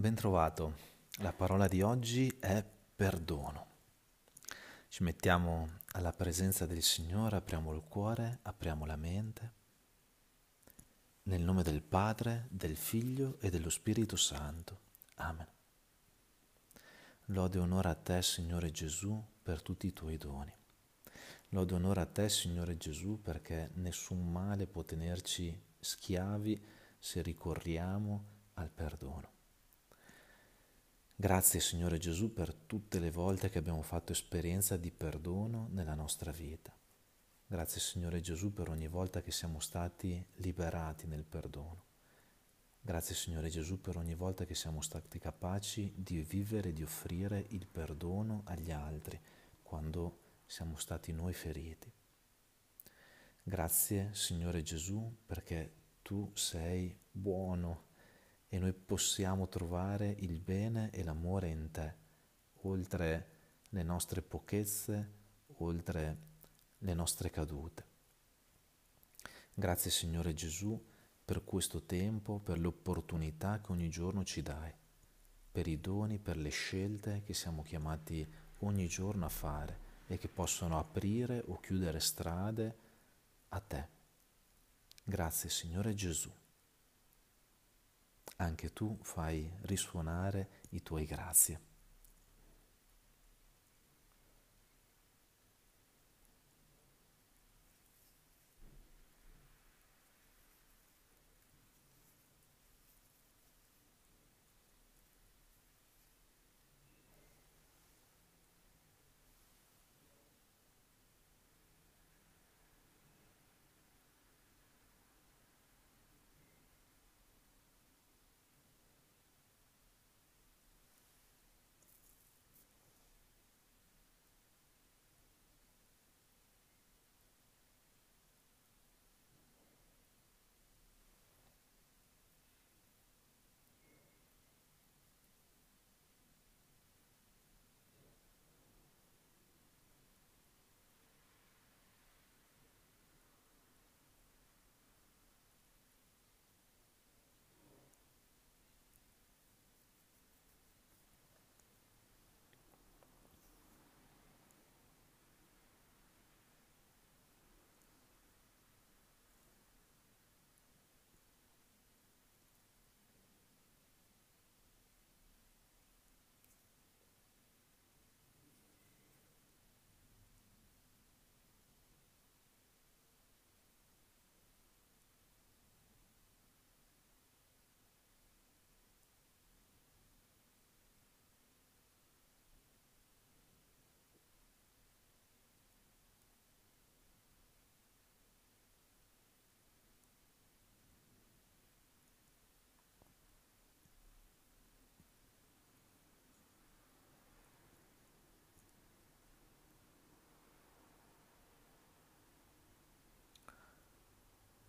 Bentrovato. La parola di oggi è perdono. Ci mettiamo alla presenza del Signore, apriamo il cuore, apriamo la mente. Nel nome del Padre, del Figlio e dello Spirito Santo. Amen. Lode e onore a te, Signore Gesù, per tutti i tuoi doni. Lode e onore a te, Signore Gesù, perché nessun male può tenerci schiavi se ricorriamo al perdono. Grazie Signore Gesù per tutte le volte che abbiamo fatto esperienza di perdono nella nostra vita. Grazie Signore Gesù per ogni volta che siamo stati liberati nel perdono. Grazie Signore Gesù per ogni volta che siamo stati capaci di vivere e di offrire il perdono agli altri quando siamo stati noi feriti. Grazie Signore Gesù perché tu sei buono e noi possiamo trovare il bene e l'amore in te, oltre le nostre pochezze, oltre le nostre cadute. Grazie Signore Gesù per questo tempo, per le opportunità che ogni giorno ci dai, per i doni, per le scelte che siamo chiamati ogni giorno a fare e che possono aprire o chiudere strade a te. Grazie Signore Gesù anche tu fai risuonare i tuoi grazie.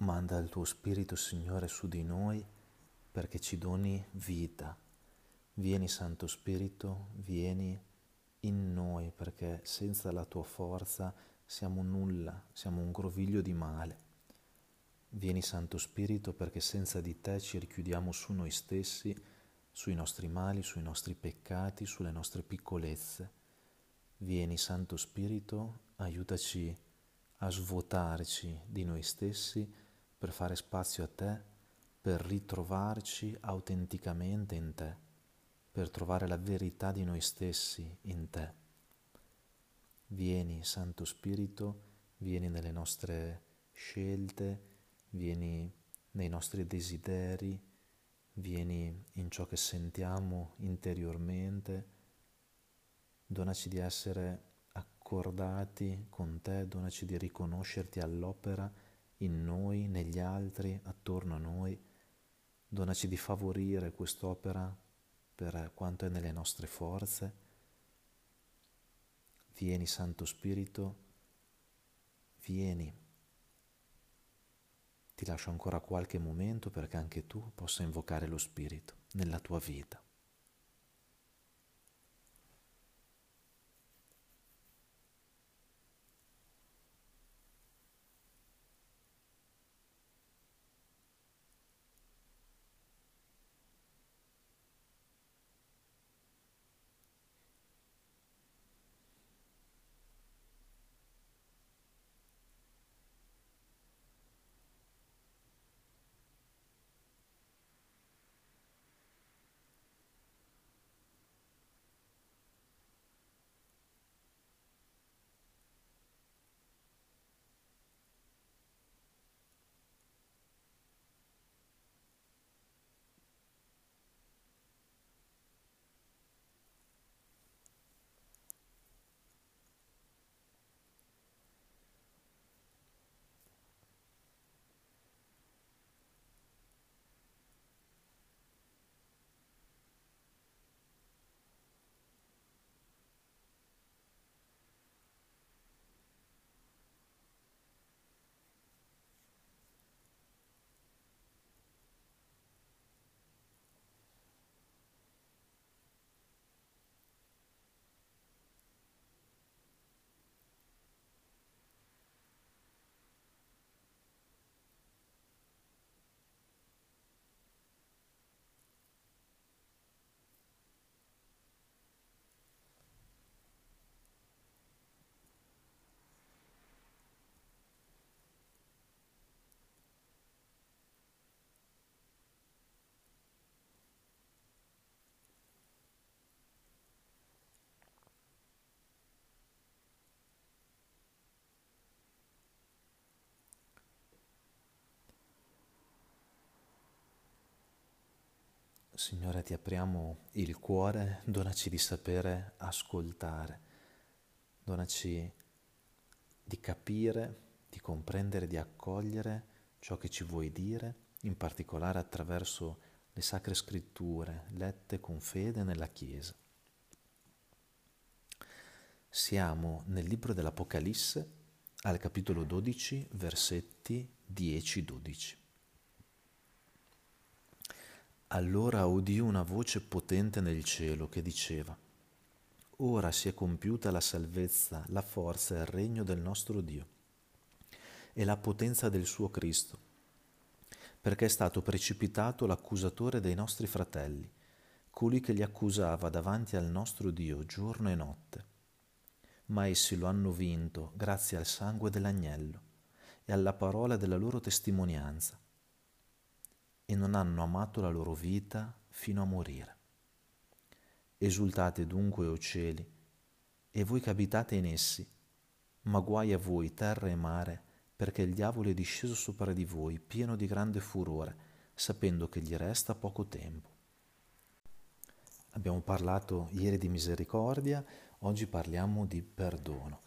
Manda il tuo Spirito, Signore, su di noi perché ci doni vita. Vieni, Santo Spirito, vieni in noi perché senza la tua forza siamo nulla, siamo un groviglio di male. Vieni, Santo Spirito, perché senza di te ci richiudiamo su noi stessi, sui nostri mali, sui nostri peccati, sulle nostre piccolezze. Vieni, Santo Spirito, aiutaci a svuotarci di noi stessi per fare spazio a te, per ritrovarci autenticamente in te, per trovare la verità di noi stessi in te. Vieni, Santo Spirito, vieni nelle nostre scelte, vieni nei nostri desideri, vieni in ciò che sentiamo interiormente, donaci di essere accordati con te, donaci di riconoscerti all'opera in noi, negli altri, attorno a noi. Donaci di favorire quest'opera per quanto è nelle nostre forze. Vieni Santo Spirito, vieni. Ti lascio ancora qualche momento perché anche tu possa invocare lo Spirito nella tua vita. Signore, ti apriamo il cuore, donaci di sapere ascoltare, donaci di capire, di comprendere, di accogliere ciò che ci vuoi dire, in particolare attraverso le sacre scritture lette con fede nella Chiesa. Siamo nel libro dell'Apocalisse al capitolo 12, versetti 10-12. Allora udì una voce potente nel cielo che diceva, Ora si è compiuta la salvezza, la forza e il regno del nostro Dio e la potenza del suo Cristo, perché è stato precipitato l'accusatore dei nostri fratelli, colui che li accusava davanti al nostro Dio giorno e notte. Ma essi lo hanno vinto grazie al sangue dell'agnello e alla parola della loro testimonianza e non hanno amato la loro vita fino a morire. Esultate dunque, o cieli, e voi che abitate in essi, ma guai a voi, terra e mare, perché il diavolo è disceso sopra di voi, pieno di grande furore, sapendo che gli resta poco tempo. Abbiamo parlato ieri di misericordia, oggi parliamo di perdono.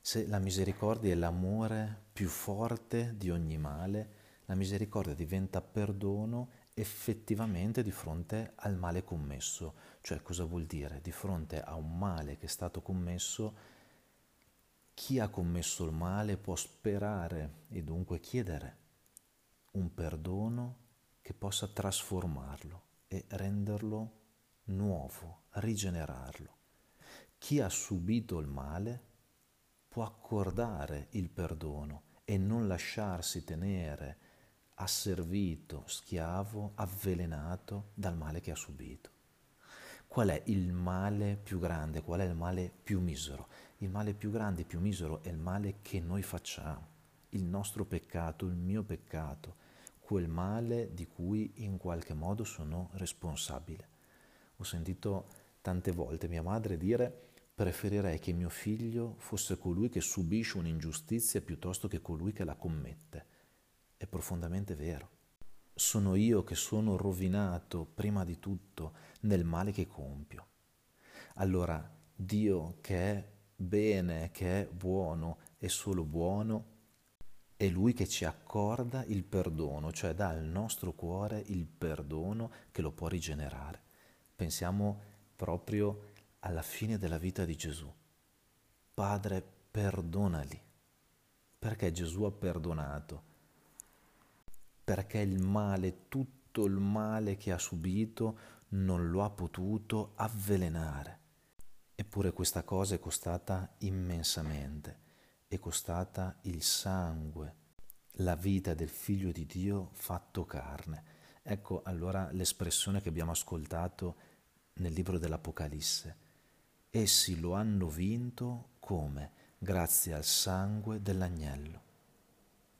Se la misericordia è l'amore più forte di ogni male, la misericordia diventa perdono effettivamente di fronte al male commesso. Cioè cosa vuol dire? Di fronte a un male che è stato commesso, chi ha commesso il male può sperare e dunque chiedere un perdono che possa trasformarlo e renderlo nuovo, rigenerarlo. Chi ha subito il male può accordare il perdono e non lasciarsi tenere asservito, schiavo, avvelenato dal male che ha subito. Qual è il male più grande? Qual è il male più misero? Il male più grande più misero è il male che noi facciamo, il nostro peccato, il mio peccato, quel male di cui in qualche modo sono responsabile. Ho sentito tante volte mia madre dire preferirei che mio figlio fosse colui che subisce un'ingiustizia piuttosto che colui che la commette è profondamente vero. Sono io che sono rovinato prima di tutto nel male che compio. Allora Dio che è bene, che è buono, è solo buono, è Lui che ci accorda il perdono, cioè dà al nostro cuore il perdono che lo può rigenerare. Pensiamo proprio alla fine della vita di Gesù. Padre, perdonali, perché Gesù ha perdonato perché il male, tutto il male che ha subito, non lo ha potuto avvelenare. Eppure questa cosa è costata immensamente, è costata il sangue, la vita del figlio di Dio fatto carne. Ecco allora l'espressione che abbiamo ascoltato nel libro dell'Apocalisse. Essi lo hanno vinto come? Grazie al sangue dell'agnello.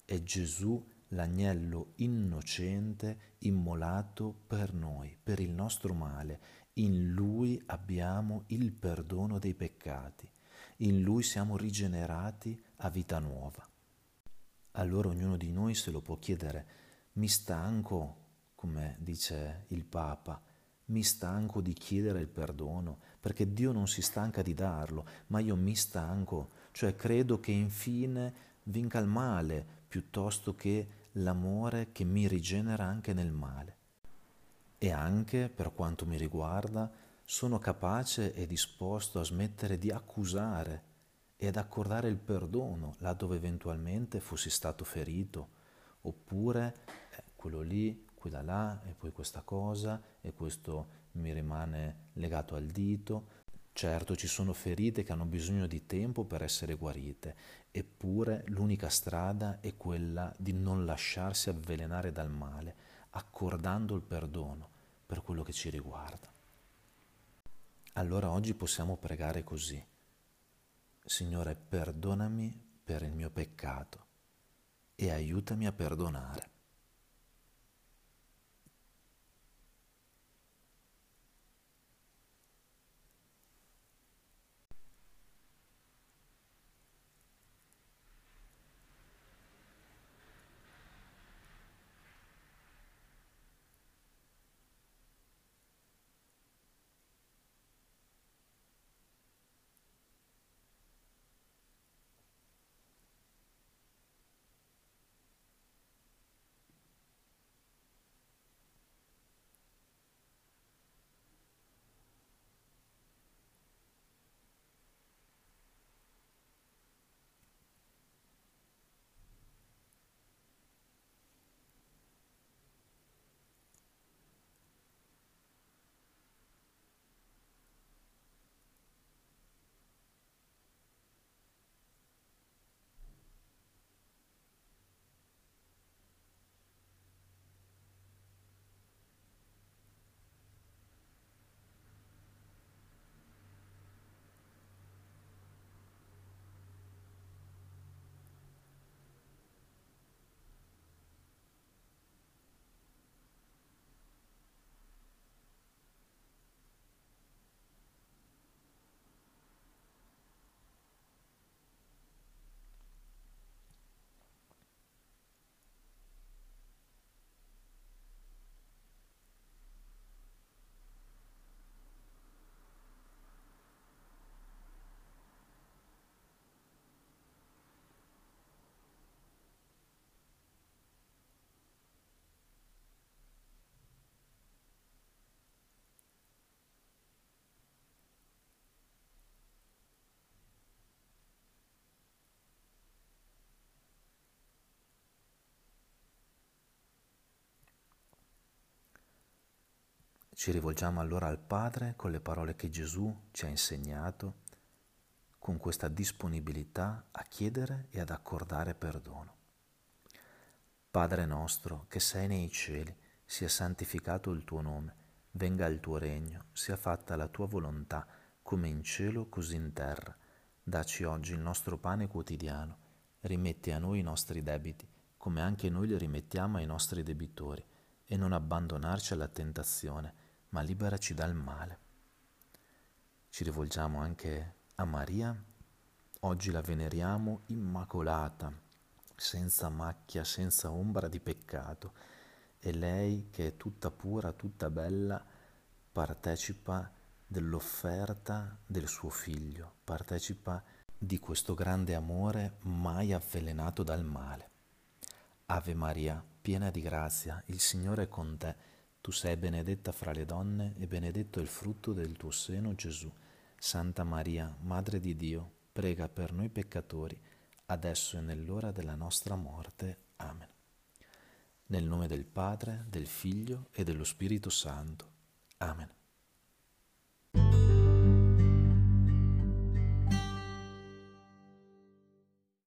E Gesù l'agnello innocente immolato per noi, per il nostro male. In lui abbiamo il perdono dei peccati, in lui siamo rigenerati a vita nuova. Allora ognuno di noi se lo può chiedere, mi stanco, come dice il Papa, mi stanco di chiedere il perdono, perché Dio non si stanca di darlo, ma io mi stanco, cioè credo che infine vinca il male piuttosto che l'amore che mi rigenera anche nel male. E anche, per quanto mi riguarda, sono capace e disposto a smettere di accusare e ad accordare il perdono laddove eventualmente fossi stato ferito, oppure eh, quello lì, quella là, e poi questa cosa, e questo mi rimane legato al dito. Certo ci sono ferite che hanno bisogno di tempo per essere guarite Eppure l'unica strada è quella di non lasciarsi avvelenare dal male, accordando il perdono per quello che ci riguarda. Allora oggi possiamo pregare così. Signore, perdonami per il mio peccato e aiutami a perdonare. Ci rivolgiamo allora al Padre con le parole che Gesù ci ha insegnato, con questa disponibilità a chiedere e ad accordare perdono. Padre nostro, che sei nei cieli, sia santificato il tuo nome, venga il tuo regno, sia fatta la tua volontà, come in cielo così in terra. Daci oggi il nostro pane quotidiano, rimetti a noi i nostri debiti, come anche noi li rimettiamo ai nostri debitori, e non abbandonarci alla tentazione, ma liberaci dal male. Ci rivolgiamo anche a Maria, oggi la veneriamo immacolata, senza macchia, senza ombra di peccato, e lei che è tutta pura, tutta bella, partecipa dell'offerta del suo figlio, partecipa di questo grande amore mai avvelenato dal male. Ave Maria, piena di grazia, il Signore è con te, tu sei benedetta fra le donne e benedetto è il frutto del tuo seno Gesù. Santa Maria, Madre di Dio, prega per noi peccatori, adesso e nell'ora della nostra morte. Amen. Nel nome del Padre, del Figlio e dello Spirito Santo. Amen.